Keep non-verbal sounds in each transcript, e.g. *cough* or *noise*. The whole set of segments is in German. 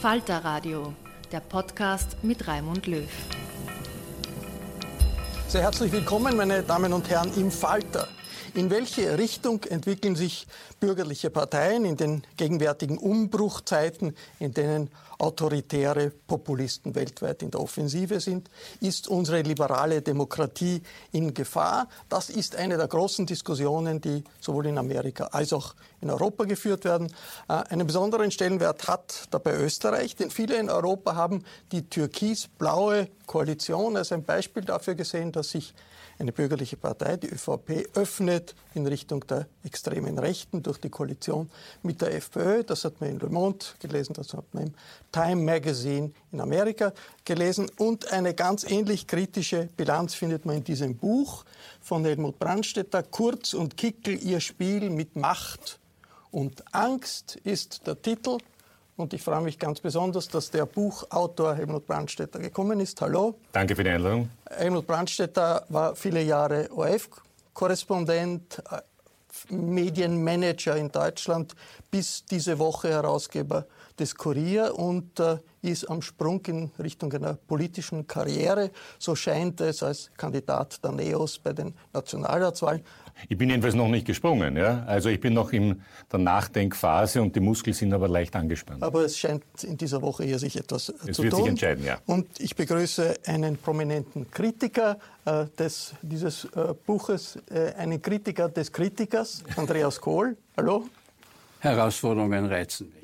Falter Radio, der Podcast mit Raimund Löw. Sehr herzlich willkommen, meine Damen und Herren, im Falter. In welche Richtung entwickeln sich bürgerliche Parteien in den gegenwärtigen Umbruchzeiten, in denen autoritäre Populisten weltweit in der Offensive sind? Ist unsere liberale Demokratie in Gefahr? Das ist eine der großen Diskussionen, die sowohl in Amerika als auch in Europa geführt werden. Äh, einen besonderen Stellenwert hat dabei Österreich, denn viele in Europa haben die türkis-blaue Koalition als ein Beispiel dafür gesehen, dass sich eine bürgerliche Partei, die ÖVP, öffnet in Richtung der extremen Rechten durch die Koalition mit der FPÖ. Das hat man in Le Monde gelesen, das hat man im Time Magazine in Amerika gelesen. Und eine ganz ähnlich kritische Bilanz findet man in diesem Buch von Helmut Brandstetter, Kurz und Kickel, ihr Spiel mit Macht und Angst ist der Titel. Und ich freue mich ganz besonders, dass der Buchautor Helmut Brandstetter gekommen ist. Hallo. Danke für die Einladung. Helmut Brandstetter war viele Jahre ORF-Korrespondent, äh, Medienmanager in Deutschland, bis diese Woche Herausgeber des Kurier und äh, ist am Sprung in Richtung einer politischen Karriere. So scheint es als Kandidat der NEOS bei den Nationalratswahlen. Ich bin jedenfalls noch nicht gesprungen. Ja? Also ich bin noch in der Nachdenkphase und die Muskeln sind aber leicht angespannt. Aber es scheint in dieser Woche hier sich etwas es zu wird tun. sich entscheiden, ja. Und ich begrüße einen prominenten Kritiker äh, des, dieses äh, Buches, äh, einen Kritiker des Kritikers, Andreas Kohl. Hallo. Herausforderungen reizen. Äh,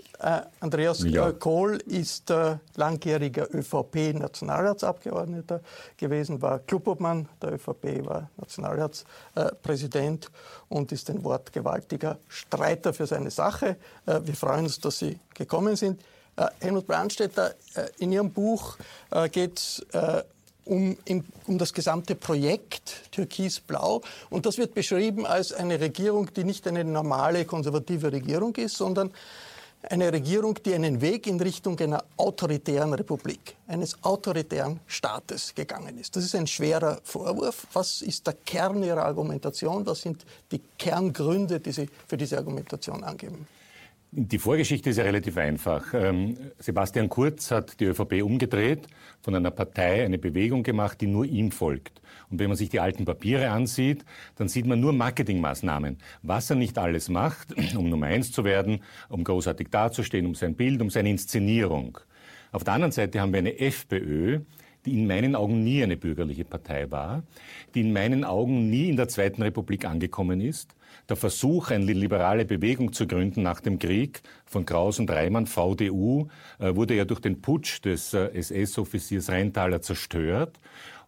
Andreas Ja. äh, Kohl ist äh, langjähriger ÖVP-Nationalratsabgeordneter gewesen, war Clubobmann der ÖVP, war Nationalratspräsident und ist ein wortgewaltiger Streiter für seine Sache. Äh, wir freuen uns, dass Sie gekommen sind. Äh, Helmut Brandstetter, äh, in Ihrem Buch äh, geht es um, um das gesamte Projekt Türkis-Blau. Und das wird beschrieben als eine Regierung, die nicht eine normale konservative Regierung ist, sondern eine Regierung, die einen Weg in Richtung einer autoritären Republik, eines autoritären Staates gegangen ist. Das ist ein schwerer Vorwurf. Was ist der Kern Ihrer Argumentation? Was sind die Kerngründe, die Sie für diese Argumentation angeben? Die Vorgeschichte ist ja relativ einfach. Ähm, Sebastian Kurz hat die ÖVP umgedreht, von einer Partei eine Bewegung gemacht, die nur ihm folgt. Und wenn man sich die alten Papiere ansieht, dann sieht man nur Marketingmaßnahmen. Was er nicht alles macht, *clears throat* um Nummer eins zu werden, um großartig dazustehen, um sein Bild, um seine Inszenierung. Auf der anderen Seite haben wir eine FPÖ, die in meinen Augen nie eine bürgerliche Partei war, die in meinen Augen nie in der Zweiten Republik angekommen ist. Der Versuch, eine liberale Bewegung zu gründen nach dem Krieg von Kraus und Reimann, VDU, äh, wurde ja durch den Putsch des äh, SS-Offiziers Rheintaler zerstört.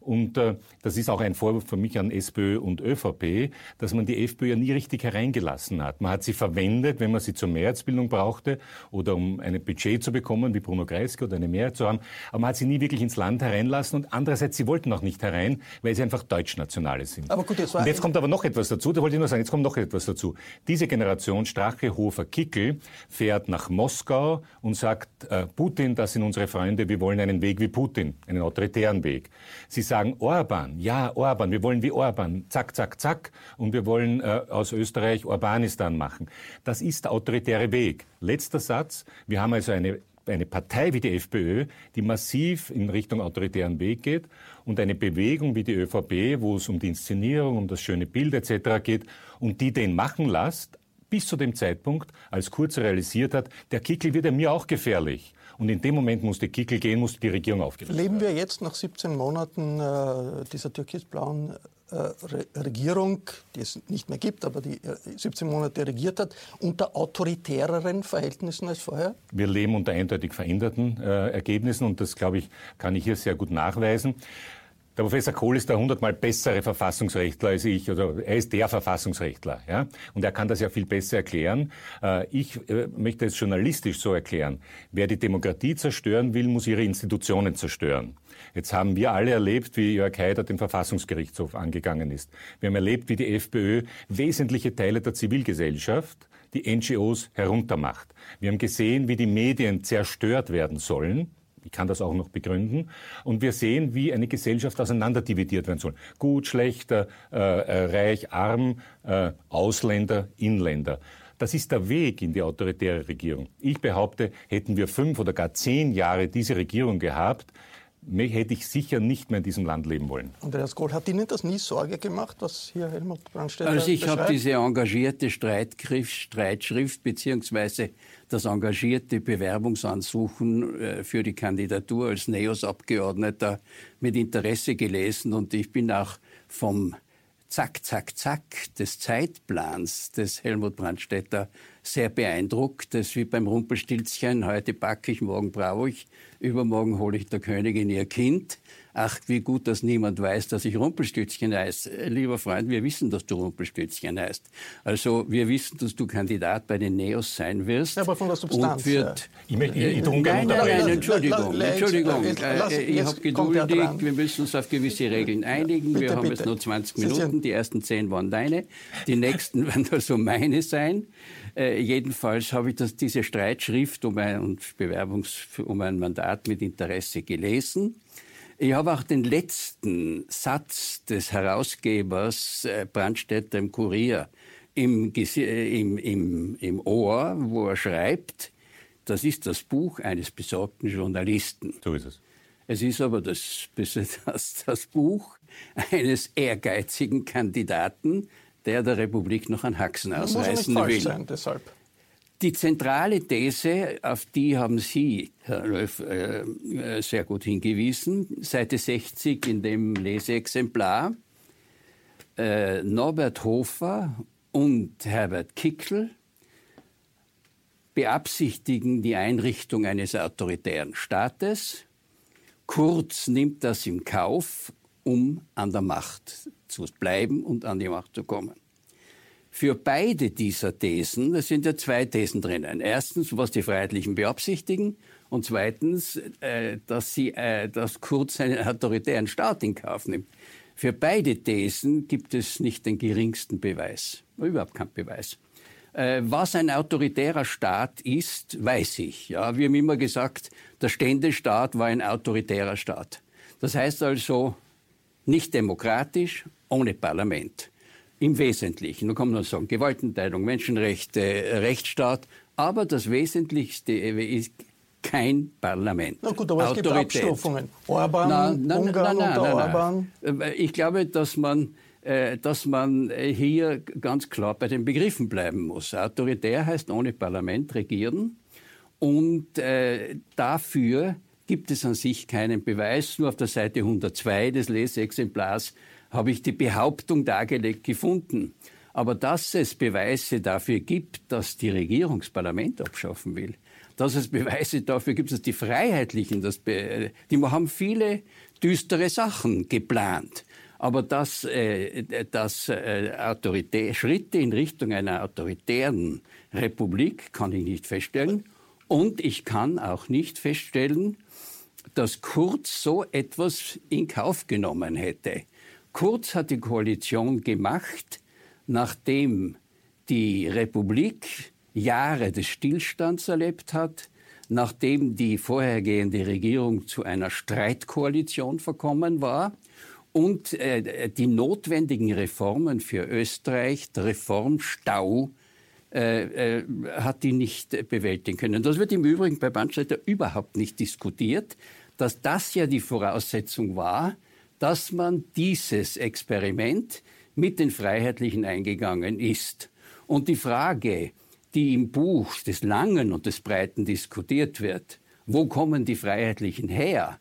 Und äh, das ist auch ein Vorwurf für mich an SPÖ und ÖVP, dass man die FPÖ ja nie richtig hereingelassen hat. Man hat sie verwendet, wenn man sie zur Mehrheitsbildung brauchte oder um ein Budget zu bekommen, wie Bruno Kreisky oder eine Mehrheit zu haben. Aber man hat sie nie wirklich ins Land hereinlassen und andererseits, sie wollten auch nicht herein, weil sie einfach Deutschnationale sind. Aber gut, jetzt war und jetzt kommt aber noch etwas dazu, da wollte ich nur sagen, jetzt kommt noch etwas dazu. Diese Generation Strache, Hofer, Kickel fährt nach Moskau und sagt, äh, Putin, das sind unsere Freunde, wir wollen einen Weg wie Putin, einen autoritären Weg. Sie sagen, sagen, Orban, ja, Orban, wir wollen wie Orban, zack, zack, zack, und wir wollen äh, aus Österreich Urbanistan machen. Das ist der autoritäre Weg. Letzter Satz. Wir haben also eine eine Partei wie die FPÖ, die massiv in Richtung autoritären Weg geht und eine Bewegung wie die ÖVP, wo es um die Inszenierung, um das schöne Bild etc. geht und die den machen lässt, bis zu dem Zeitpunkt, als Kurz realisiert hat, der Kickel wird ja mir auch gefährlich. Und in dem Moment musste Kickel gehen, musste die Regierung aufgelöst Leben wir jetzt nach 17 Monaten äh, dieser türkis-blauen äh, Re Regierung, die es nicht mehr gibt, aber die äh, 17 Monate regiert hat, unter autoritäreren Verhältnissen als vorher? Wir leben unter eindeutig veränderten äh, Ergebnissen und das, glaube ich, kann ich hier sehr gut nachweisen. Der Professor Kohl ist der hundertmal bessere Verfassungsrechtler als ich, oder er ist der Verfassungsrechtler, ja, und er kann das ja viel besser erklären. Äh, ich äh, möchte es journalistisch so erklären. Wer die Demokratie zerstören will, muss ihre Institutionen zerstören. Jetzt haben wir alle erlebt, wie Jörg Haider den Verfassungsgerichtshof angegangen ist. Wir haben erlebt, wie die FPÖ wesentliche Teile der Zivilgesellschaft, die NGOs heruntermacht. Wir haben gesehen, wie die Medien zerstört werden sollen ich kann das auch noch begründen. Und wir sehen, wie eine Gesellschaft auseinanderdividiert werden soll. Gut, schlechter, äh, äh, reich, arm, äh, Ausländer, Inländer. Das ist der Weg in die autoritäre Regierung. Ich behaupte, hätten wir fünf oder gar zehn Jahre diese Regierung gehabt, hätte ich sicher nicht mehr in diesem Land leben wollen. Andreas Kohl, hat Ihnen das nie Sorge gemacht, was hier Helmut Brandstätter Also ich habe diese engagierte Streitschrift, Streitschrift beziehungsweise das engagierte Bewerbungsansuchen äh, für die Kandidatur als NEOS-Abgeordneter mit Interesse gelesen und ich bin auch vom Zack, Zack, Zack des Zeitplans des Helmut Brandstätter sehr beeindruckt. Das ist wie beim Rumpelstilzchen. Heute backe ich, morgen brauche ich. Übermorgen hole ich der Königin ihr Kind. Ach, wie gut, dass niemand weiß, dass ich Rumpelstilzchen heiße. Lieber Freund, wir wissen, dass du Rumpelstilzchen heißt. Also, wir wissen, dass du Kandidat bei den Neos sein wirst. Ja, aber von der Substanz. Und wird, ja. ich, ich, ich, ich nein, nein, nein, Entschuldigung, Entschuldigung. Äh, ich habe geduldig, wir müssen uns auf gewisse Regeln einigen. Bitte, wir haben bitte. jetzt nur 20 Minuten. Die ersten 10 waren deine. Die nächsten *laughs* werden also meine sein. Äh, jedenfalls habe ich das, diese Streitschrift um ein, Bewerbungs, um ein Mandat mit Interesse gelesen. Ich habe auch den letzten Satz des Herausgebers äh, Brandstätter im Kurier im, äh, im, im, im Ohr, wo er schreibt, das ist das Buch eines besorgten Journalisten. So ist es. Es ist aber das, *laughs* das, das Buch eines ehrgeizigen Kandidaten, der der Republik noch ein Haxen ausreißen muss will. Sein, deshalb. Die zentrale These, auf die haben Sie, Herr Löff, äh, äh sehr gut hingewiesen, Seite 60 in dem Leseexemplar. Äh, Norbert Hofer und Herbert Kickl beabsichtigen die Einrichtung eines autoritären Staates. Kurz nimmt das in Kauf, um an der Macht zu bleiben und an die Macht zu kommen. Für beide dieser Thesen, es sind ja zwei Thesen drinnen. Erstens, was die Freiheitlichen beabsichtigen und zweitens, äh, dass sie, äh, dass Kurz einen autoritären Staat in Kauf nimmt. Für beide Thesen gibt es nicht den geringsten Beweis, überhaupt keinen Beweis. Äh, was ein autoritärer Staat ist, weiß ich. Ja, wir haben immer gesagt, der Ständestaat war ein autoritärer Staat. Das heißt also nicht demokratisch, ohne Parlament. Im Wesentlichen. Da kann man sagen, Gewaltenteilung, Menschenrechte, Rechtsstaat. Aber das Wesentlichste ist kein Parlament. Na gut, aber Autorität. es gibt Abstufungen. Orban, nein, nein, Ungarn nein, nein, Orban. Äh, ich glaube, dass man, äh, dass man hier ganz klar bei den Begriffen bleiben muss. Autoritär heißt ohne Parlament regieren. Und äh, dafür gibt es an sich keinen Beweis. Nur auf der Seite 102 des Leseexemplars habe ich die Behauptung dargelegt gefunden. Aber dass es Beweise dafür gibt, dass die Regierung das Parlament abschaffen will, dass es Beweise dafür gibt, dass die Freiheitlichen, das, die haben viele düstere Sachen geplant. Aber dass, äh, dass äh, Schritte in Richtung einer autoritären Republik kann ich nicht feststellen. Und ich kann auch nicht feststellen, dass Kurz so etwas in Kauf genommen hätte. Kurz hat die Koalition gemacht, nachdem die Republik Jahre des Stillstands erlebt hat, nachdem die vorhergehende Regierung zu einer Streitkoalition verkommen war und äh, die notwendigen Reformen für Österreich, der Reformstau, äh, äh, hat die nicht bewältigen können. Das wird im Übrigen bei Bandstätter überhaupt nicht diskutiert, dass das ja die Voraussetzung war, dass man dieses Experiment mit den Freiheitlichen eingegangen ist. Und die Frage, die im Buch des Langen und des Breiten diskutiert wird, wo kommen die Freiheitlichen her?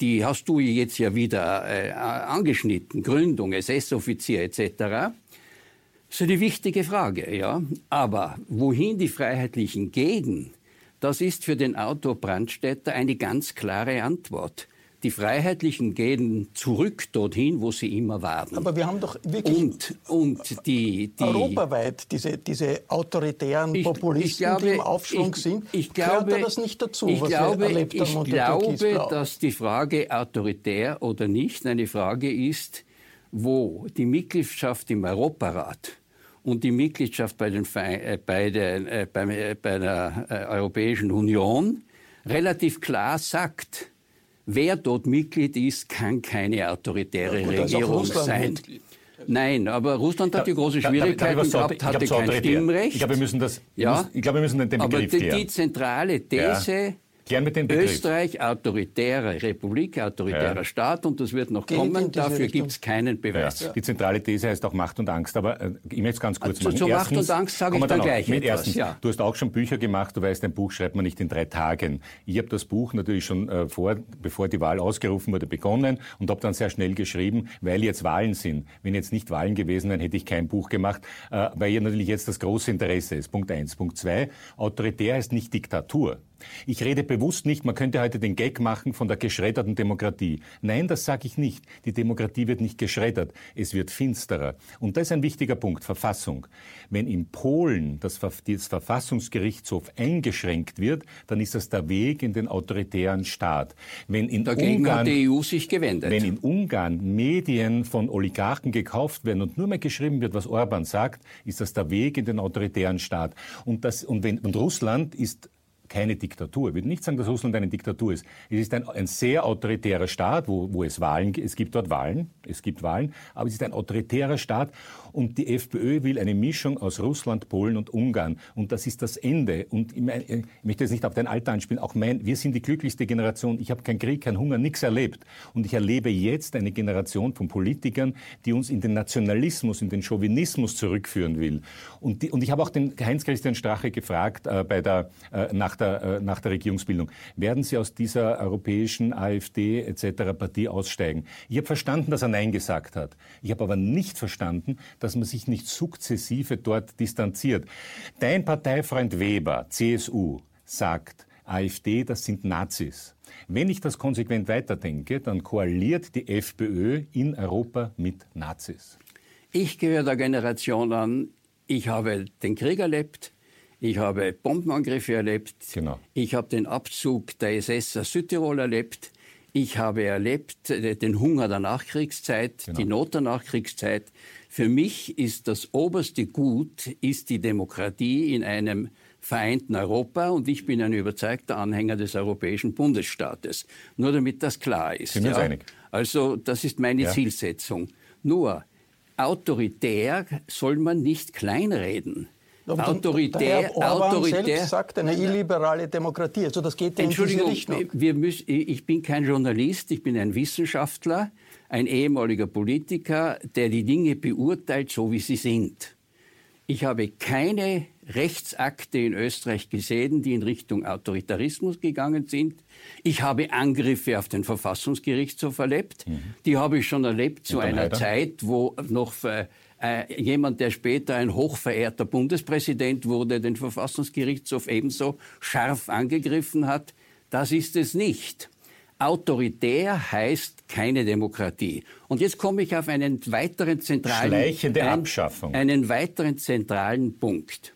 die hast du jetzt ja wieder äh, angeschnitten, Gründung, SS-Offizier etc. Das ist eine wichtige Frage, ja. Aber wohin die Freiheitlichen gehen, das ist für den Autor Brandstätter eine ganz klare Antwort. Die Freiheitlichen gehen zurück dorthin, wo sie immer waren. Aber wir haben doch wirklich und, und die, die europaweit diese, diese autoritären ich, Populisten, ich glaube, die im Aufschwung ich, sind. Ich glaube, Gehört das nicht dazu, ich was glaube, wir erlebt ich haben unter glaube, dass die Frage autoritär oder nicht eine Frage ist, wo die Mitgliedschaft im Europarat und die Mitgliedschaft bei, den, äh, bei, der, äh, bei, äh, bei der äh, Europäischen Union relativ klar sagt, Wer dort Mitglied ist, kann keine autoritäre ja, Regierung sein. Mitglied. Nein, aber Russland hat die große Schwierigkeiten gehabt, hatte kein Stimmrecht. Ich glaube, wir müssen das, ja, ich glaube, wir müssen den Begriff aber die, die zentrale These, ja. Gern mit Begriff. Österreich, autoritäre Republik, autoritärer ja. Staat und das wird noch Geht kommen. Dafür gibt es keinen Beweis. Ja. Die zentrale These heißt auch Macht und Angst. Aber äh, ich möchte es ganz kurz also, machen. Zu Macht und Angst sage ich dann gleich mit etwas. Erstens, ja. Du hast auch schon Bücher gemacht. Du weißt, ein Buch schreibt man nicht in drei Tagen. Ich habe das Buch natürlich schon äh, vor, bevor die Wahl ausgerufen wurde, begonnen und habe dann sehr schnell geschrieben, weil jetzt Wahlen sind. Wenn jetzt nicht Wahlen gewesen wären, hätte ich kein Buch gemacht, äh, weil ja natürlich jetzt das große Interesse ist. Punkt eins. Punkt zwei. Autoritär ist nicht Diktatur. Ich rede bewusst nicht, man könnte heute den Gag machen von der geschredderten Demokratie. Nein, das sage ich nicht. Die Demokratie wird nicht geschreddert, es wird finsterer. Und das ist ein wichtiger Punkt, Verfassung. Wenn in Polen das, das Verfassungsgerichtshof eingeschränkt wird, dann ist das der Weg in den autoritären Staat. Wenn in Dagegen Ungarn, hat die EU sich gewendet. Wenn in Ungarn Medien von Oligarchen gekauft werden und nur mehr geschrieben wird, was Orban sagt, ist das der Weg in den autoritären Staat. Und, das, und, wenn, und Russland ist keine Diktatur. Ich würde nicht sagen, dass Russland eine Diktatur ist. Es ist ein, ein sehr autoritärer Staat, wo, wo es Wahlen, es gibt dort Wahlen, es gibt Wahlen, aber es ist ein autoritärer Staat und die FPÖ will eine Mischung aus Russland, Polen und Ungarn und das ist das Ende. Und ich, mein, ich möchte jetzt nicht auf dein Alter anspielen, auch mein, wir sind die glücklichste Generation. Ich habe keinen Krieg, keinen Hunger, nichts erlebt und ich erlebe jetzt eine Generation von Politikern, die uns in den Nationalismus, in den Chauvinismus zurückführen will. Und, die, und ich habe auch den Heinz-Christian Strache gefragt äh, bei der äh, nach nach der, äh, nach der Regierungsbildung. Werden Sie aus dieser europäischen AfD etc. Partie aussteigen? Ich habe verstanden, dass er Nein gesagt hat. Ich habe aber nicht verstanden, dass man sich nicht sukzessive dort distanziert. Dein Parteifreund Weber, CSU, sagt, AfD, das sind Nazis. Wenn ich das konsequent weiterdenke, dann koaliert die FPÖ in Europa mit Nazis. Ich gehöre der Generation an, ich habe den Krieg erlebt, ich habe Bombenangriffe erlebt. Genau. Ich habe den Abzug der SS aus Südtirol erlebt. Ich habe erlebt äh, den Hunger der Nachkriegszeit, genau. die Not der Nachkriegszeit. Für mich ist das oberste Gut, ist die Demokratie in einem vereinten Europa und ich bin ein überzeugter Anhänger des europäischen Bundesstaates. Nur damit das klar ist. Sind wir ja? einig? Also das ist meine ja. Zielsetzung. Nur autoritär soll man nicht kleinreden. Aber autoritär, der Herr autoritär selbst sagt eine illiberale Demokratie. Also das geht in diese Richtung. Wir müssen, ich bin kein Journalist, ich bin ein Wissenschaftler, ein ehemaliger Politiker, der die Dinge beurteilt, so wie sie sind. Ich habe keine Rechtsakte in Österreich gesehen, die in Richtung Autoritarismus gegangen sind. Ich habe Angriffe auf den Verfassungsgerichtshof erlebt. Mhm. Die habe ich schon erlebt zu einer Zeit, wo noch äh, jemand, der später ein hochverehrter Bundespräsident wurde, den Verfassungsgerichtshof ebenso scharf angegriffen hat. Das ist es nicht. Autoritär heißt keine Demokratie. Und jetzt komme ich auf einen weiteren zentralen Schleichende ein, Abschaffung. einen weiteren zentralen Punkt.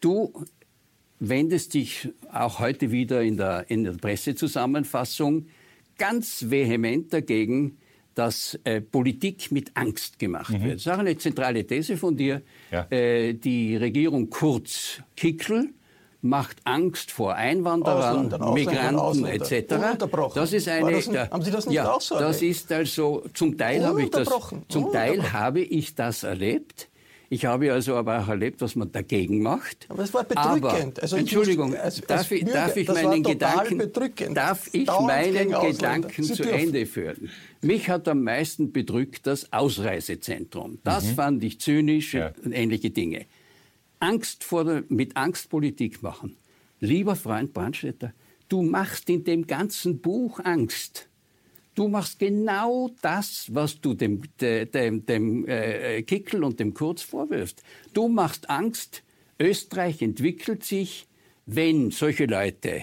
Du wendest dich auch heute wieder in der, in der Pressezusammenfassung ganz vehement dagegen, dass äh, Politik mit Angst gemacht mhm. wird. Das ist auch eine zentrale These von dir. Ja. Äh, die Regierung Kurz-Kickel macht Angst vor Einwanderern, Ausländer, Migranten Ausländer, etc. Das ist eine. Das nicht, haben Sie das nicht ja, auch so Das ist also zum Teil habe ich das. Zum Teil habe ich das erlebt. Ich habe also aber auch erlebt, was man dagegen macht. Aber es war bedrückend. Aber, also Entschuldigung, muss, als, darf, ich, darf ich meinen Gedanken, darf ich meinen Gedanken zu Ende führen? Mich hat am meisten bedrückt das Ausreisezentrum. Das mhm. fand ich zynisch ja. und ähnliche Dinge. Angst vor der, mit Angst Politik machen. Lieber Freund Brandstätter, du machst in dem ganzen Buch Angst. Du machst genau das, was du dem, dem, dem äh, Kickel und dem Kurz vorwirfst. Du machst Angst, Österreich entwickelt sich, wenn solche Leute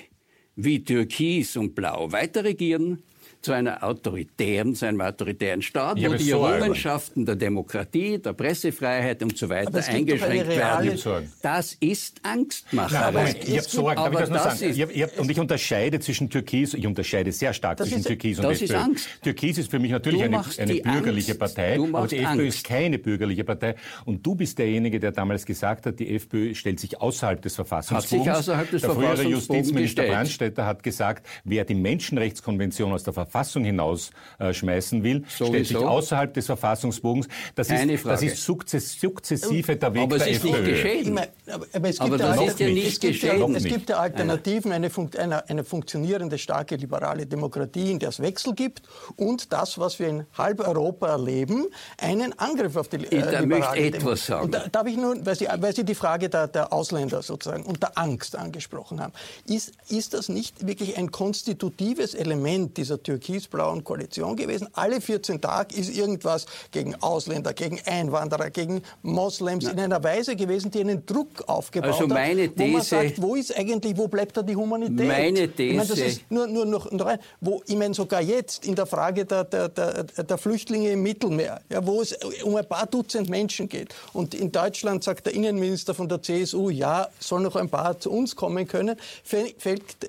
wie Türkis und Blau weiter regieren, zu einer autoritären, zu einem autoritären Staat, wo die Errungenschaften der Demokratie, der Pressefreiheit und so weiter eingeschränkt werden. Das ist Angstmache. aber Moment, ich habe Sorgen, aber ich das nur sagen? Ich hab, ich hab, und ich unterscheide zwischen Türkis, ich unterscheide sehr stark zwischen ist, Türkis und das FPÖ. Ist Angst. Türkis ist für mich natürlich eine, eine bürgerliche Angst. Partei, aber die FPÖ Angst. ist keine bürgerliche Partei. Und du bist derjenige, der damals gesagt hat, die FPÖ stellt sich außerhalb des Verfassungsbogens. Hat sich außerhalb des der frühere Justizminister. Brandstätter hat gesagt, wer die Menschenrechtskonvention aus der Verfassung Verfassung hinausschmeißen will, Sowieso. stellt sich außerhalb des Verfassungsbogens. Das Keine ist, Frage. das ist sukzess sukzessive der Weg aber der es ist FPÖ. Nicht geschehen. Aber, aber es, gibt das ist ja nicht geschehen. Es gibt ja Alternativen, eine, eine, eine funktionierende, starke liberale Demokratie, in der es Wechsel gibt und das, was wir in halb Europa erleben, einen Angriff auf die äh, ich liberale möchte etwas sagen. Da, darf ich nur, weil Sie, weil Sie die Frage der, der Ausländer sozusagen und der Angst angesprochen haben, ist, ist das nicht wirklich ein konstitutives Element dieser Türkei? Türkis-blauen Koalition gewesen. Alle 14 Tage ist irgendwas gegen Ausländer, gegen Einwanderer, gegen Moslems in einer Weise gewesen, die einen Druck aufgebaut also meine hat, These, wo man sagt, wo ist eigentlich, wo bleibt da die Humanität? Meine These, ich meine, das ist nur, nur noch, wo, ich meine, sogar jetzt in der Frage der, der, der, der Flüchtlinge im Mittelmeer, ja, wo es um ein paar Dutzend Menschen geht. Und in Deutschland sagt der Innenminister von der CSU, ja, soll noch ein paar zu uns kommen können, fällt,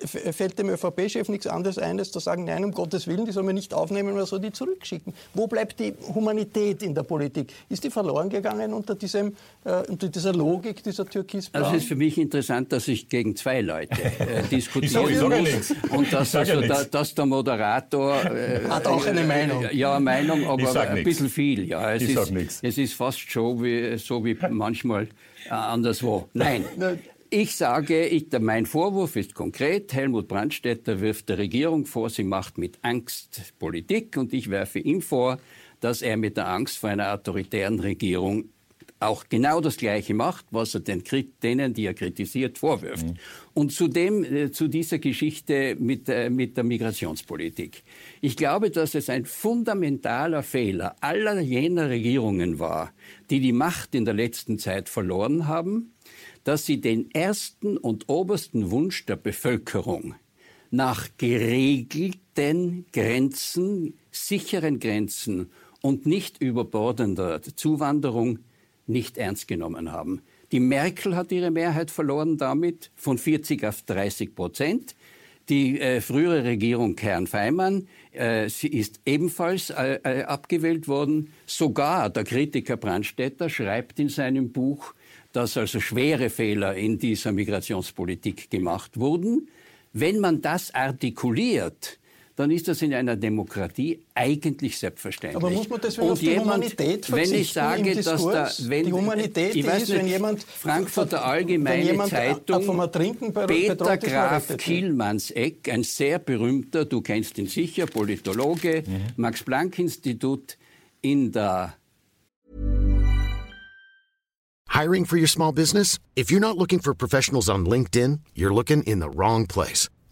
fällt dem ÖVP-Chef nichts anderes ein, als zu sagen, nein, um Gottes Willen, die sollen wir nicht aufnehmen oder so die zurückschicken. Wo bleibt die Humanität in der Politik? Ist die verloren gegangen unter, diesem, äh, unter dieser Logik dieser türkis Also es ist für mich interessant, dass ich gegen zwei Leute äh, *laughs* diskutieren ich sag, ich muss. Und dass, also, da, dass der Moderator... Äh, Hat auch eine Meinung. Ja, eine Meinung, aber ein bisschen viel. Ja, es, ich ist, es ist fast schon wie, so wie manchmal äh, anderswo. Nein. *laughs* Ich sage, ich, mein Vorwurf ist konkret. Helmut Brandstätter wirft der Regierung vor, sie macht mit Angst Politik und ich werfe ihm vor, dass er mit der Angst vor einer autoritären Regierung auch genau das Gleiche macht, was er den, denen, die er kritisiert, vorwirft. Mhm. Und zudem äh, zu dieser Geschichte mit, äh, mit der Migrationspolitik. Ich glaube, dass es ein fundamentaler Fehler aller jener Regierungen war, die die Macht in der letzten Zeit verloren haben, dass sie den ersten und obersten Wunsch der Bevölkerung nach geregelten Grenzen, sicheren Grenzen und nicht überbordender Zuwanderung nicht ernst genommen haben. Die Merkel hat ihre Mehrheit verloren damit von 40 auf 30 Prozent. Die äh, frühere Regierung Kern-Feimann, äh, sie ist ebenfalls äh, äh abgewählt worden. Sogar der Kritiker Brandstätter schreibt in seinem Buch, dass also schwere Fehler in dieser Migrationspolitik gemacht wurden. Wenn man das artikuliert, dann ist das in einer Demokratie eigentlich selbstverständlich. Aber muss man deswegen und auf die jemand, Humanität Wenn ich sage, dass da, wenn, die Humanität ich weiß ist, nicht, wenn jemand Frankfurter Allgemeine Zeitung, Peter Graf Kielmannsegg, ein sehr berühmter, du kennst ihn sicher, Politologe, mhm. Max-Planck-Institut in der Hiring for your small business? If you're not looking for professionals on LinkedIn, you're looking in the wrong place.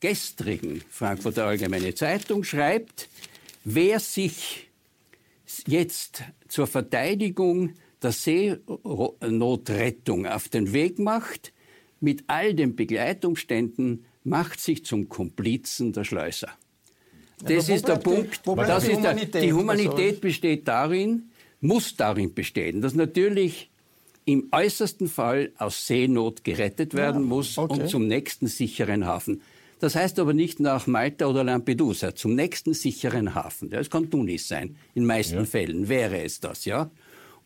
Gestrigen Frankfurter Allgemeine Zeitung schreibt, wer sich jetzt zur Verteidigung der Seenotrettung auf den Weg macht, mit all den Begleitumständen macht sich zum Komplizen der Schleuser. Das ja, ist der Punkt. Die, das die, ist Humanität, der, die Humanität besteht darin, muss darin bestehen, dass natürlich im äußersten Fall aus Seenot gerettet werden ja, muss okay. und zum nächsten sicheren Hafen. Das heißt aber nicht nach Malta oder Lampedusa, zum nächsten sicheren Hafen. Das kann Tunis sein. In meisten ja. Fällen wäre es das, ja.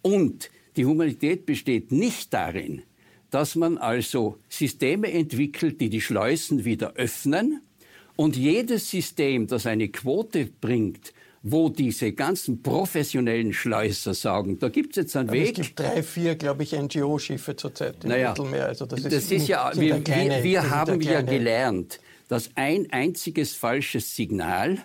Und die Humanität besteht nicht darin, dass man also Systeme entwickelt, die die Schleusen wieder öffnen. Und jedes System, das eine Quote bringt, wo diese ganzen professionellen Schleuser sagen, da gibt es jetzt einen Aber Weg. Es gibt drei, vier, glaube ich, NGO-Schiffe zurzeit im naja, Mittelmeer. Also das, das ist, ja, wir, kleine, wir, wir haben ja gelernt, dass ein einziges falsches Signal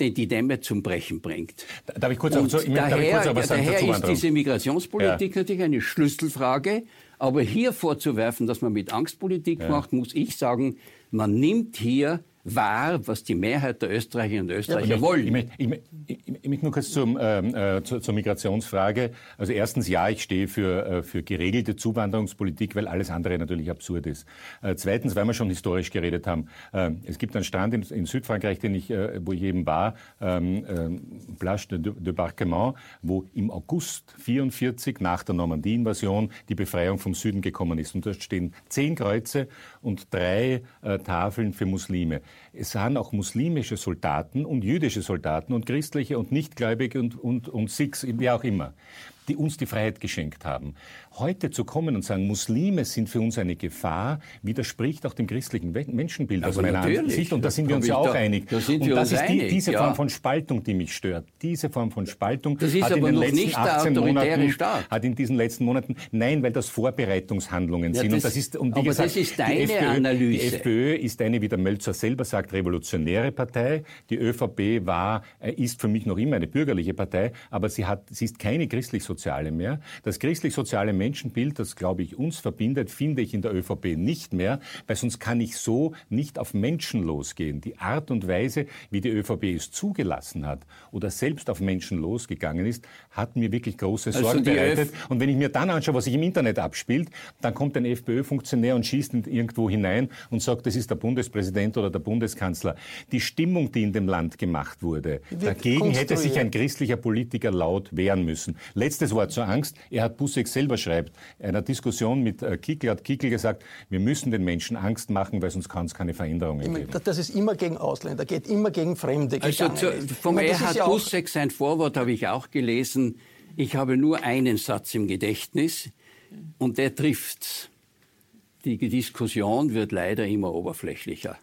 die Dämme zum Brechen bringt. Darf ich kurz, so, ich daher, kurz aber sagen daher ist diese Migrationspolitik ja. natürlich eine Schlüsselfrage. Aber hier vorzuwerfen, dass man mit Angstpolitik ja. macht, muss ich sagen, man nimmt hier wahr, was die Mehrheit der Österreicherinnen und Österreicher ja, wollen. Ich möchte, ich, ich, ich möchte nur kurz zum, ähm, äh, zur, zur, Migrationsfrage. Also erstens, ja, ich stehe für, äh, für geregelte Zuwanderungspolitik, weil alles andere natürlich absurd ist. Äh, zweitens, weil wir schon historisch geredet haben. Äh, es gibt einen Strand in, in Südfrankreich, den ich, äh, wo ich eben war, ähm, äh, Plage de, de Barquement, wo im August 44 nach der Normandie-Invasion die Befreiung vom Süden gekommen ist. Und dort stehen zehn Kreuze und drei Tafeln für Muslime. Es sind auch muslimische Soldaten und jüdische Soldaten und christliche und nichtgläubige und, und, und Sikhs, wie auch immer die uns die Freiheit geschenkt haben. Heute zu kommen und sagen, Muslime sind für uns eine Gefahr, widerspricht auch dem christlichen Menschenbild aus meiner Ansicht. Und da sind wir uns ja auch da, einig. Da und das ist die, diese ja. Form von Spaltung, die mich stört. Diese Form von Spaltung das ist hat aber in den letzten 18 Monaten, Staat. hat in diesen letzten Monaten, nein, weil das Vorbereitungshandlungen ja, sind. Das, und das ist, und wie aber gesagt, das ist deine die FPÖ, Analyse. Die FPÖ ist eine, wie der Mölzer selber sagt, revolutionäre Partei. Die ÖVP war, äh, ist für mich noch immer eine bürgerliche Partei, aber sie hat, sie ist keine christlich christlich-soziale mehr. Das christlich-soziale Menschenbild, das, glaube ich, uns verbindet, finde ich in der ÖVP nicht mehr, weil sonst kann ich so nicht auf Menschen losgehen. Die Art und Weise, wie die ÖVP es zugelassen hat oder selbst auf Menschen losgegangen ist, hat mir wirklich große Sorgen also bereitet. Und wenn ich mir dann anschaue, was sich im Internet abspielt, dann kommt ein FPÖ-Funktionär und schießt irgendwo hinein und sagt, das ist der Bundespräsident oder der Bundeskanzler. Die Stimmung, die in dem Land gemacht wurde, dagegen hätte sich ein christlicher Politiker laut wehren müssen. Letzte letztes Wort zur Angst. Er hat Busseck selber schreibt, in einer Diskussion mit äh, Kickel hat Kickel gesagt, wir müssen den Menschen Angst machen, weil sonst kann es keine Veränderungen geben. Das ist immer gegen Ausländer, geht immer gegen Fremde. Also zu, vom meine, Erhard ja Busseck sein Vorwort habe ich auch gelesen. Ich habe nur einen Satz im Gedächtnis und der trifft. Die Diskussion wird leider immer oberflächlicher.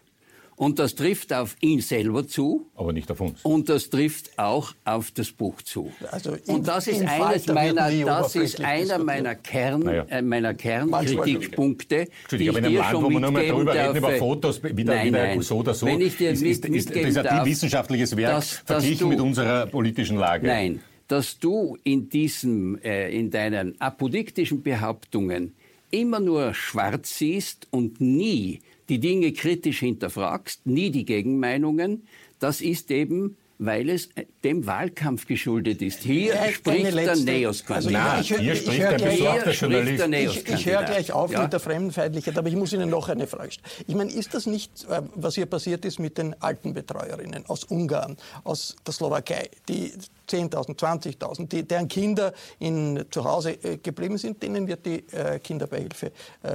Und das trifft auf ihn selber zu. Aber nicht auf uns. Und das trifft auch auf das Buch zu. Also in, und das ist, eines meiner, das ist einer meiner, Kern, naja. äh, meiner Kernkritikpunkte, die ich dir schon wo wir nur mal darüber reden, über Fotos, wie der, nein, nein. so oder so, Wenn ich dir ist, ist, ist, ist, ist ein wissenschaftliches Werk dass, verglichen dass du, mit unserer politischen Lage. Nein, dass du in, diesem, äh, in deinen apodiktischen Behauptungen immer nur schwarz siehst und nie die Dinge kritisch hinterfragst, nie die Gegenmeinungen, das ist eben weil es dem Wahlkampf geschuldet ist. Hier ja, spricht der Neos-Kandidat. Also hier spricht der besorgte Journalist. Ich, ich höre gleich auf ja? mit der Fremdenfeindlichkeit, aber ich muss Ihnen noch eine Frage stellen. Ich meine, ist das nicht, äh, was hier passiert ist mit den alten Betreuerinnen aus Ungarn, aus der Slowakei, die 10.000, 20.000, deren Kinder in, zu Hause äh, geblieben sind, denen wird die äh, Kinderbeihilfe äh,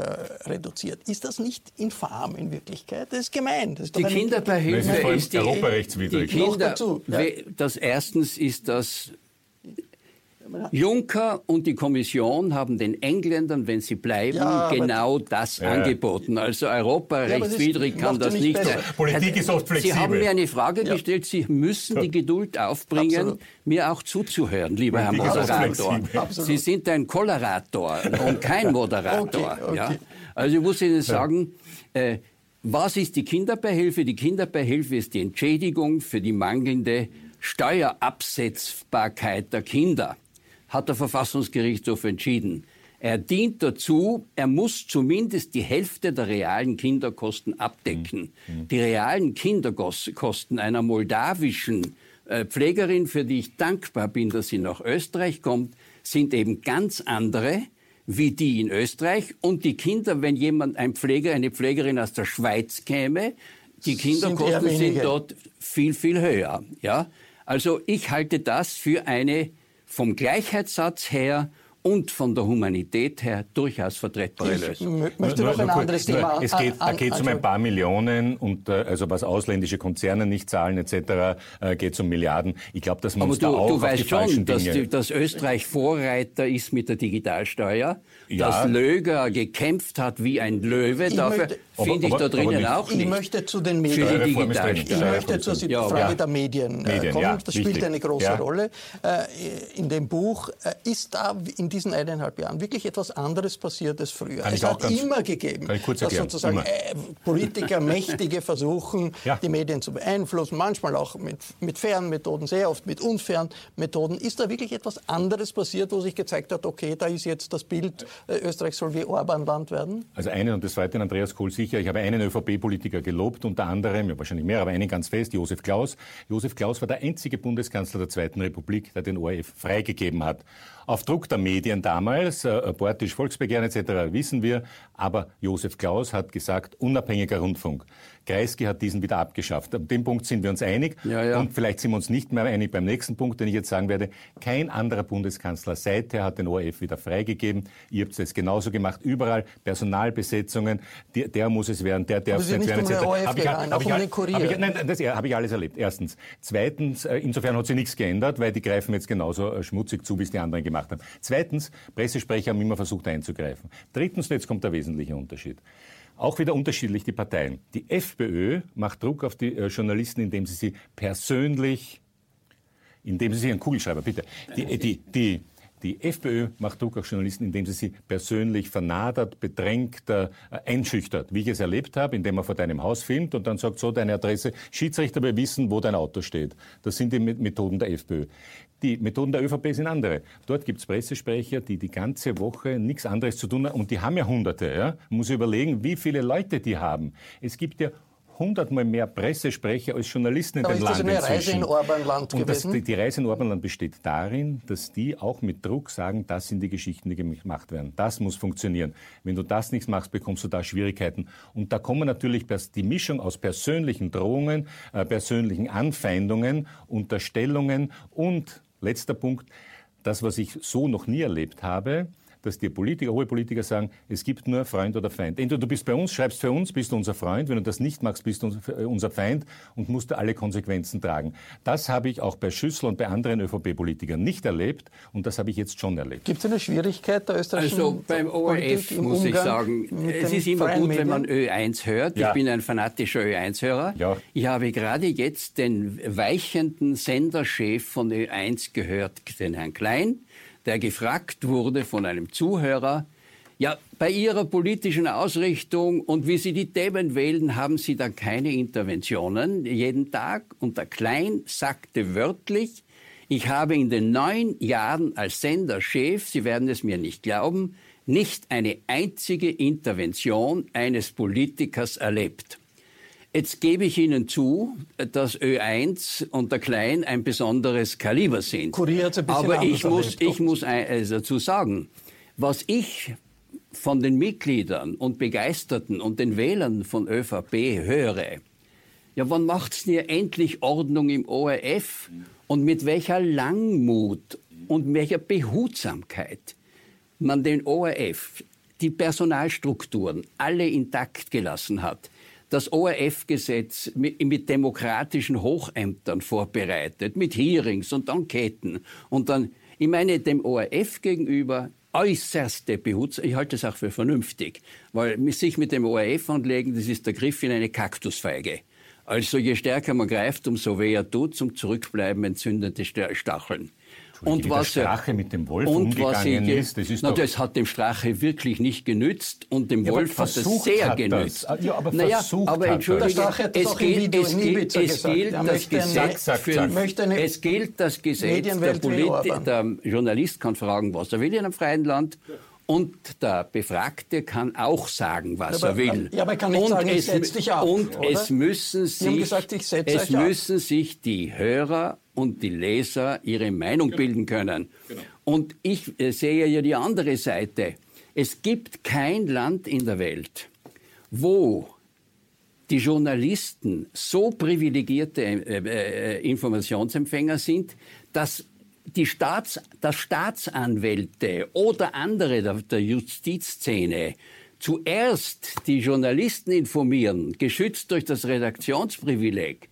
reduziert. Ist das nicht infam in Wirklichkeit? Das ist gemein. Das ist die Kinderbeihilfe ist, ist europarechtswidrig. Die Kinder, dazu, ja. Das erstens ist das Juncker und die Kommission haben den Engländern, wenn sie bleiben, Ja, genau das Ja. angeboten. Also europarechtswidrig das kann das ja nicht nicht besser. sein. Politik ist oft flexibel. Sie haben mir eine Frage gestellt. Sie müssen die Geduld aufbringen, Absolut. mir auch zuzuhören, lieber Herr Moderator. Sie sind ein Kollerator und kein *laughs* Moderator. Okay, okay. Ja? Also ich muss Ihnen sagen, äh, was ist die Kinderbeihilfe? Die Kinderbeihilfe ist die Entschädigung für die mangelnde Steuerabsetzbarkeit der Kinder, hat der Verfassungsgerichtshof entschieden. Er dient dazu, er muss zumindest die Hälfte der realen Kinderkosten abdecken. Die realen Kinderkosten einer moldawischen äh, Pflegerin, für die ich dankbar bin, dass sie nach Österreich kommt, sind eben ganz andere wie die in Österreich. Und die Kinder, wenn jemand, ein Pfleger, eine Pflegerin aus der Schweiz käme, die Sind Kinderkosten sind wenige. dort viel, viel höher. Ja? Also ich halte das für eine vom Gleichheitssatz her und von der Humanität her durchaus vertretbare Ich Lösung. mö- möchte noch ein kurz, anderes Thema nur, es geht, an- Da geht es um ein paar Millionen und äh, also was ausländische Konzerne nicht zahlen etc. Äh, geht es um Milliarden. Ich glaube, uns du, da auch du auf die weißt falschen schon, dass, Dinge... die, dass Österreich Vorreiter ist mit der Digitalsteuer, Ja. dass Löger gekämpft hat wie ein Löwe. Ich Dafür möchte- finde ich Aber- da drinnen nicht- auch Ich nicht. möchte zu den Für Medien. Ich möchte zur Ja, Frage ja. der Medien, äh, Medien, kommen. ja, das spielt wichtig. eine große Ja. Rolle. Äh, in dem Buch äh, ist da in diesen eineinhalb Jahren wirklich etwas anderes passiert als früher. Kann es ich auch hat ganz- immer gegeben, ich dass erklären. sozusagen Immer. äh, Politiker, *laughs* Mächtige versuchen, Ja. die Medien zu beeinflussen, manchmal auch mit, mit fairen Methoden, sehr oft mit unfairen Methoden. Ist da wirklich etwas anderes passiert, wo sich gezeigt hat, okay, da ist jetzt das Bild, äh, Österreich soll wie Orban-Land werden? Also einen und das zweite, Andreas Kohl sicher. Ich habe einen ÖVP-Politiker gelobt, unter anderem, ja wahrscheinlich mehr, aber einen ganz fest, Josef Klaus. Josef Klaus war der einzige Bundeskanzler der Zweiten Republik, der den ORF freigegeben hat. Auf Druck der Medien damals, äh, Abortisch, Volksbegehren etc. wissen wir, aber Josef Klaus hat gesagt, unabhängiger Rundfunk. Kreisky hat diesen wieder abgeschafft. An dem Punkt sind wir uns einig. Ja, ja. Und vielleicht sind wir uns nicht mehr einig beim nächsten Punkt, den ich jetzt sagen werde. Kein anderer Bundeskanzler seither hat den ORF wieder freigegeben. Ihr habt es genauso gemacht. Überall Personalbesetzungen. Der, der muss es werden, der darf es nicht werden. nicht um etc. ORF Hab ich- gegangen, hab auch ich- um den Kurier. hab ich- Nein, das habe ich alles erlebt. Erstens. Zweitens, äh, insofern hat sich nichts geändert, weil die greifen jetzt genauso äh, schmutzig zu, wie es die anderen gemacht haben. Zweitens, Pressesprecher haben immer versucht einzugreifen. Drittens, und jetzt kommt der wesentliche Unterschied. Auch wieder unterschiedlich die Parteien. Die FPÖ macht Druck auf die äh, Journalisten, indem sie sie persönlich indem sie sich einen Kugelschreiber, bitte. Die, die, die, die FPÖ macht Druck auf Journalisten, indem sie sie persönlich vernadert, bedrängt, äh, einschüchtert, wie ich es erlebt habe, indem man vor deinem Haus filmt und dann sagt, so deine Adresse, Schiedsrichter wir wissen, wo dein Auto steht. Das sind die Me- Methoden der FPÖ. Die Methoden der övp sind andere. Dort gibt es Pressesprecher, die die ganze Woche nichts anderes zu tun haben. Und die haben ja Hunderte. Ja? Man muss überlegen, wie viele Leute die haben. Es gibt ja hundertmal mehr Pressesprecher als Journalisten in Aber dem ist das Land eine Reise inzwischen. in Orbanland Und gewesen? die, die Reise in Orbanland besteht darin, dass die auch mit Druck sagen, das sind die Geschichten, die gemacht werden. Das muss funktionieren. Wenn du das nicht machst, bekommst du da Schwierigkeiten. Und da kommen natürlich die Mischung aus persönlichen Drohungen, äh, persönlichen Anfeindungen, Unterstellungen und letzter Punkt, das, was ich so noch nie erlebt habe, dass die Politiker, hohe Politiker sagen, es gibt nur Freund oder Feind. Entweder du bist bei uns, schreibst für uns, bist du unser Freund. Wenn du das nicht machst, bist du uns- unser Feind und musst du alle Konsequenzen tragen. Das habe ich auch bei Schüssel und bei anderen ÖVP-Politikern nicht erlebt und das habe ich jetzt schon erlebt. Gibt es eine Schwierigkeit der österreichischen Also beim ORF im muss ich sagen, es ist immer gut, wenn man Medien? Ö1 hört. Ja. Ich bin ein fanatischer Ö1-Hörer. Ja. Ich habe gerade jetzt den weichenden Senderchef von Ö1 gehört, den Herrn Klein, der gefragt wurde von einem Zuhörer, ja, bei Ihrer politischen Ausrichtung und wie Sie die Themen wählen, haben Sie da keine Interventionen jeden Tag? Und der Klein sagte wörtlich, ich habe in den neun Jahren als Senderchef, Sie werden es mir nicht glauben, nicht eine einzige Intervention eines Politikers erlebt. Jetzt gebe ich Ihnen zu, dass Ö1 und der Klein ein besonderes Kaliber sind. Kurier ein Aber ich muss, erlebt, ich muss dazu sagen, was ich von den Mitgliedern und Begeisterten und den Wählern von ÖVP höre, ja, wann macht's denn endlich Ordnung im ORF? Und mit welcher Langmut und welcher Behutsamkeit man den ORF, die Personalstrukturen alle intakt gelassen hat, das ORF-Gesetz mit, mit demokratischen Hochämtern vorbereitet, mit Hearings und Enqueten und dann Ich meine, dem ORF gegenüber äußerste Behutsam. Ich halte das auch für vernünftig, weil sich mit dem ORF anlegen, das ist der Griff in eine Kaktusfeige. Also je stärker man greift, umso weher tut, zum Zurückbleiben entzündete Stacheln. Und was der Strache mit dem Wolf umgegangen ist, das ist na, das hat dem Strache wirklich nicht genützt und dem ja, Wolf hat es sehr hat genützt. Das. Ja, aber naja, versucht aber entschuldige, es gilt, es gilt, es gilt das Gesetz für, es gilt das Gesetz, der, Polit der Journalist kann fragen, was er will in einem freien Land. Und der Befragte kann auch sagen, was aber, er will. Ja, aber er kann nicht und sagen, ich setze dich ab. Und oder? es müssen sich, gesagt, es müssen sich die Hörer und die Leser ihre Meinung genau. bilden können. Genau. Und ich äh, sehe ja die andere Seite. Es gibt kein Land in der Welt, wo die Journalisten so privilegierte äh, äh, Informationsempfänger sind, dass die Staats, dass Staatsanwälte oder andere der, der Justizszene zuerst die Journalisten informieren, geschützt durch das Redaktionsprivileg,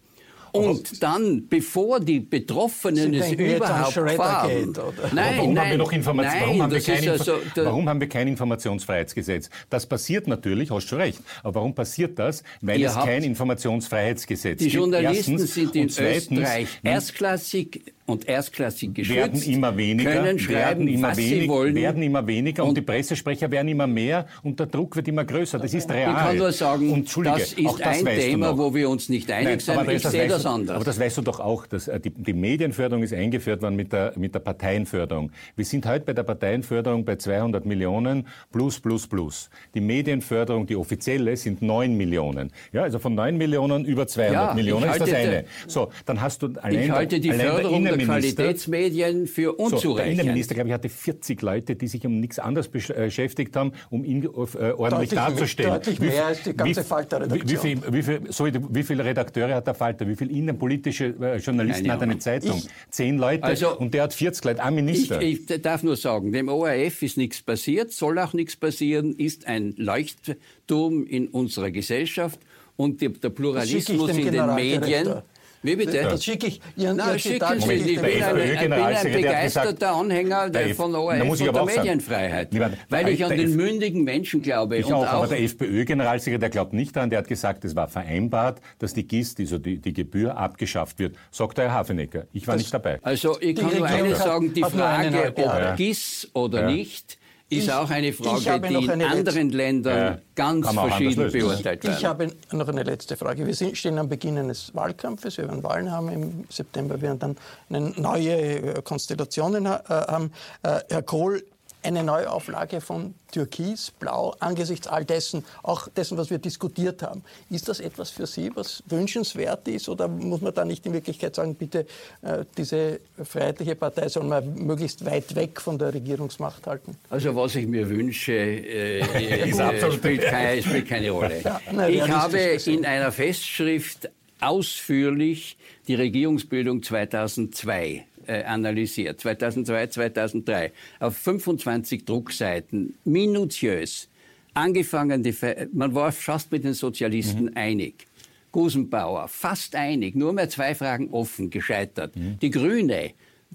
und dann, bevor die Betroffenen Sie es überhaupt fahren. Geht, nein, warum nein, haben wir noch Information, nein, warum, haben wir kein, also, warum haben wir kein Informationsfreiheitsgesetz? Das passiert natürlich, hast du recht. Aber warum passiert das? Weil es kein Informationsfreiheitsgesetz gibt. Die Journalisten Erstens, sind in Österreich erstklassig und erstklassig geschützt, werden immer weniger, können schreiben, werden immer was wenig, sie wollen. werden immer weniger und, und, die Pressesprecher werden immer mehr und der Druck wird immer größer. Das ist real. Ich kann nur sagen, und, das ist das ein Thema, wo wir uns nicht einig sind. Ich das sehe das anders. Aber das weißt du doch auch, dass äh, die, die, Medienförderung ist eingeführt worden mit der, mit der Parteienförderung. Wir sind heute bei der Parteienförderung bei 200 Millionen plus, plus, plus. Die Medienförderung, die offizielle, sind 9 Millionen. Ja, also von 9 Millionen über 200 ja, Millionen ist das eine. So, dann hast du allein, ich halte die allein Förderung der, der Qualitäts Medien für unzureichend. So, der Innenminister, glaube ich, hatte 40 Leute, die sich um nichts anderes äh, beschäftigt haben, um ihn äh, ordentlich deutlich, darzustellen. Deutlich mehr wie, als die ganze Falter-Redaktion. Wie, viel, wie, viel, sorry, wie viele Redakteure hat der Falter? Wie viele innenpolitische äh, Journalisten hat eine Zeitung? Ich, Zehn Leute also, und der hat 40 Leute, ein Minister. Ich, ich darf nur sagen, dem ORF ist nichts passiert, soll auch nichts passieren, ist ein Leuchtturm in unserer Gesellschaft und der Pluralismus in den Medien wie bitte? Das schicke ich Ihren Nein, schicken Sie. Ich bin ein, bin ein begeisterter Anhänger der, von ORF und der Medienfreiheit. Sagen, weil ich an den mündigen Menschen glaube. Ich auch, aber der FPÖ-Generalsekretär glaubt nicht daran. Der hat gesagt, es war vereinbart, dass die GIS, also die, die Gebühr, abgeschafft wird. Sagt der Herr Hafenecker. Ich war das, nicht dabei. Also ich kann nur eines sagen, die Frage, ob GIS oder ja. nicht, ist ich, auch eine Frage, die in anderen Ländern ja, ganz verschieden beurteilt wird. Ich habe noch eine letzte Frage. Wir sind, stehen am Beginn eines Wahlkampfes. Wir werden Wahlen haben im September. Wir werden dann eine neue äh, Konstellationen äh, haben. Äh, Herr Kohl, eine Neuauflage von Türkis, Blau, angesichts all dessen, auch dessen, was wir diskutiert haben. Ist das etwas für Sie, was wünschenswert ist? Oder muss man da nicht in Wirklichkeit sagen, bitte, äh, diese Freiheitliche Partei soll man möglichst weit weg von der Regierungsmacht halten? Also was ich mir wünsche, äh, *laughs* äh, spielt, keine, spielt, keine, Rolle. Ja, nein, ich habe in einer Festschrift ausführlich die Regierungsbildung 2002 äh, analysiert, 2002, 2003, auf 25 Druckseiten, minutiös. Angefangen, die, man war fast mit den Sozialisten mhm. einig. Gusenbauer, fast einig, nur mehr zwei Fragen offen, gescheitert. Mhm. Die Grüne,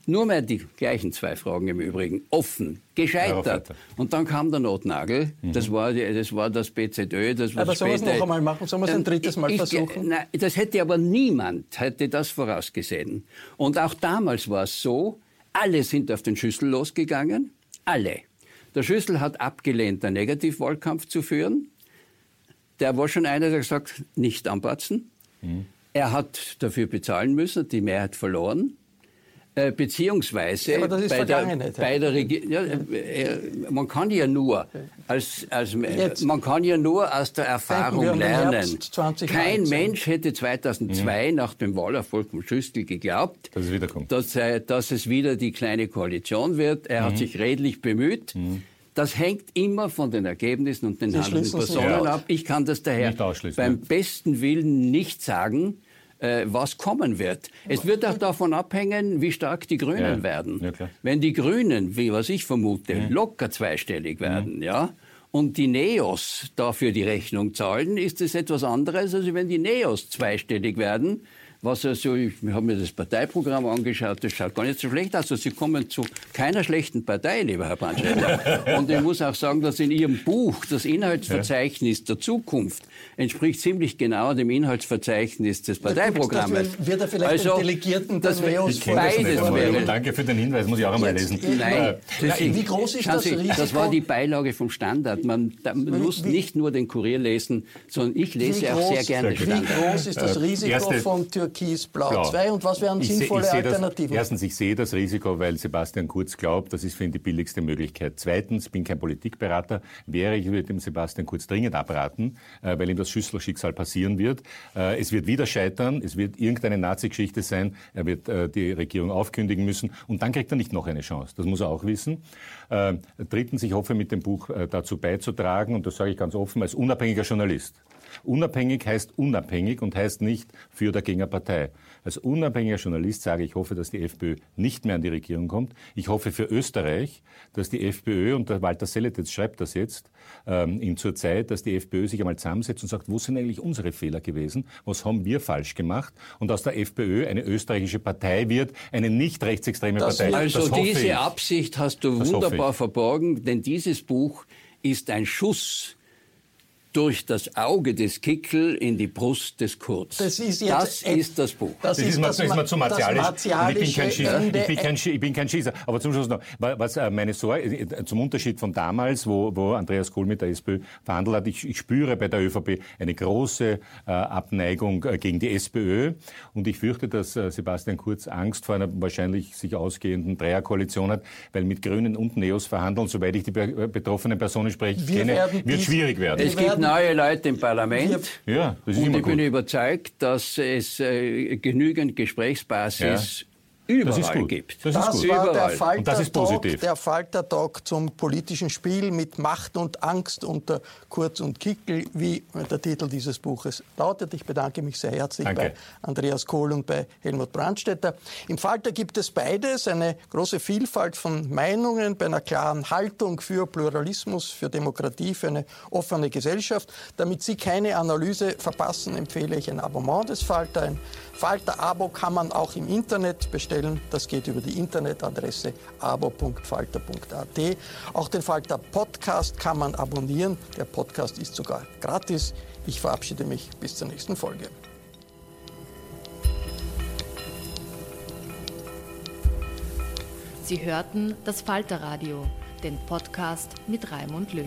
nur mehr die gleichen zwei Fragen im Übrigen. Offen, gescheitert. Ja, und dann kam der Notnagel. Mhm. Das, war, das war das BZÖ. Das war aber sollen wir es noch einmal machen? Sollen wir es ein drittes Mal ich, versuchen? Nein, das hätte aber niemand hätte das vorausgesehen. Und auch damals war es so, alle sind auf den Schüssel losgegangen. Alle. Der Schüssel hat abgelehnt, einen Negativwahlkampf zu führen. Der war schon einer, der gesagt nicht anpatzen. Mhm. Er hat dafür bezahlen müssen, die Mehrheit verloren. Äh, beziehungsweise ja, bei, der, bei der Regierung, ja, äh, man kann ja nur als, als man kann ja nur aus der Erfahrung lernen. Kein Mensch hätte 2002 mhm. nach dem Wahlerfolg vom Schüssel geglaubt, dass es, wiederkommt. Dass, äh, dass es wieder die kleine Koalition wird. Er mhm. hat sich redlich bemüht. Mhm. Das hängt immer von den Ergebnissen und den handelnden Personen ab. Ich kann das daher beim besten Willen nicht sagen. Äh, was kommen wird. Es wird auch davon abhängen, wie stark die Grünen ja. werden. Ja, wenn die Grünen, wie was ich vermute, mhm. locker zweistellig werden, ja, und die Neos dafür die Rechnung zahlen, ist es etwas anderes, als wenn die Neos zweistellig werden was also, ich habe mir das Parteiprogramm angeschaut, das schaut gar nicht so schlecht aus. Also Sie kommen zu keiner schlechten Partei, lieber Herr Brandstätter. *laughs* Und ich muss auch sagen, dass in Ihrem Buch das Inhaltsverzeichnis der Zukunft entspricht ziemlich genau dem Inhaltsverzeichnis des Parteiprogrammes. Das wird er vielleicht also, den Delegierten das Neos beides das wäre. Danke für den Hinweis, muss ich auch einmal lesen. Nein, das Wie groß ist das Sie, Risiko? Das war die Beilage vom Standard. Man, da, man muss wie- nicht nur den Kurier lesen, sondern ich Wie lese auch sehr gerne wie Standard. groß ist das Äh, Risiko erste- von Türkis-Blau Blau. 2 und was wären Ich sinnvolle seh das, Alternativen? erstens, ich sehe das Risiko, weil Sebastian Kurz glaubt, das ist für ihn die billigste Möglichkeit. Zweitens, ich bin kein Politikberater, wäre ich würde dem Sebastian Kurz dringend abraten, äh, weil ihm das Schüsselschicksal passieren wird. Äh, es wird wieder scheitern, es wird irgendeine Nazi-Geschichte sein, er wird äh, die Regierung aufkündigen müssen und dann kriegt er nicht noch eine Chance. Das muss er auch wissen. Äh, drittens, ich hoffe, mit dem Buch äh, dazu beizutragen, und das sage ich ganz offen, als unabhängiger Journalist. Unabhängig heißt unabhängig und heißt nicht für oder gegen eine Partei. Als unabhängiger Journalist sage ich, ich hoffe, dass die FPÖ nicht mehr an die Regierung kommt. Ich hoffe für Österreich, dass die FPÖ, und der Walter Selletitz schreibt das jetzt, ähm, in zur Zeit, dass die FPÖ sich einmal zusammensetzt und sagt, wo sind eigentlich unsere Fehler gewesen? Was haben wir falsch gemacht? Und aus der FPÖ eine österreichische Partei wird, eine nicht rechtsextreme Das Partei. Also diese ich. Absicht hast du Das wunderbar verborgen, denn dieses Buch ist ein Schuss durch das Auge des Kickel in die Brust des Kurz. Das ist jetzt das ist das Buch. Das Das ist, das ist mir zu martialisch. Das Und ich bin kein Schießer. Ich bin kein, ich bin kein Schießer. Aber zum Schluss noch, wa- was äh, meine Sorge, äh, zum Unterschied von damals, wo, wo Andreas Kohl mit der SPÖ verhandelt hat, ich, ich spüre bei der ÖVP eine große äh, Abneigung äh, gegen die SPÖ. Und ich fürchte, dass äh, Sebastian Kurz Angst vor einer wahrscheinlich sich ausgehenden Dreierkoalition hat, weil mit Grünen und Neos verhandeln, soweit ich die be betroffenen Personen spreche, Wir kenne, wird dies- schwierig werden. Es gibt werden- neue Leute im Parlament. ja, das ist und immer ich bin gut. überzeugt, dass es äh, genügend Gesprächsbasis überall Das ist gut. gibt. Das ist Das gut. war der Überall. Falter Und das ist Talk, positiv. der Falter Talk zum politischen Spiel mit Macht und Angst unter Kurz und Kickel, wie der Titel dieses Buches lautet. Ich bedanke mich sehr herzlich Danke. bei Andreas Kohl und bei Helmut Brandstätter. Im Falter gibt es beides, eine große Vielfalt von Meinungen bei einer klaren Haltung für Pluralismus, für Demokratie, für eine offene Gesellschaft. Damit Sie keine Analyse verpassen, empfehle ich ein Abonnement des Falter. Ein Falter-Abo kann man auch im Internet bestellen. Das geht über die Internetadresse abo.falter.at. Auch den Falter Podcast kann man abonnieren. Der Podcast ist sogar gratis. Ich verabschiede mich bis zur nächsten Folge. Sie hörten das Falterradio, den Podcast mit Raimund Löw.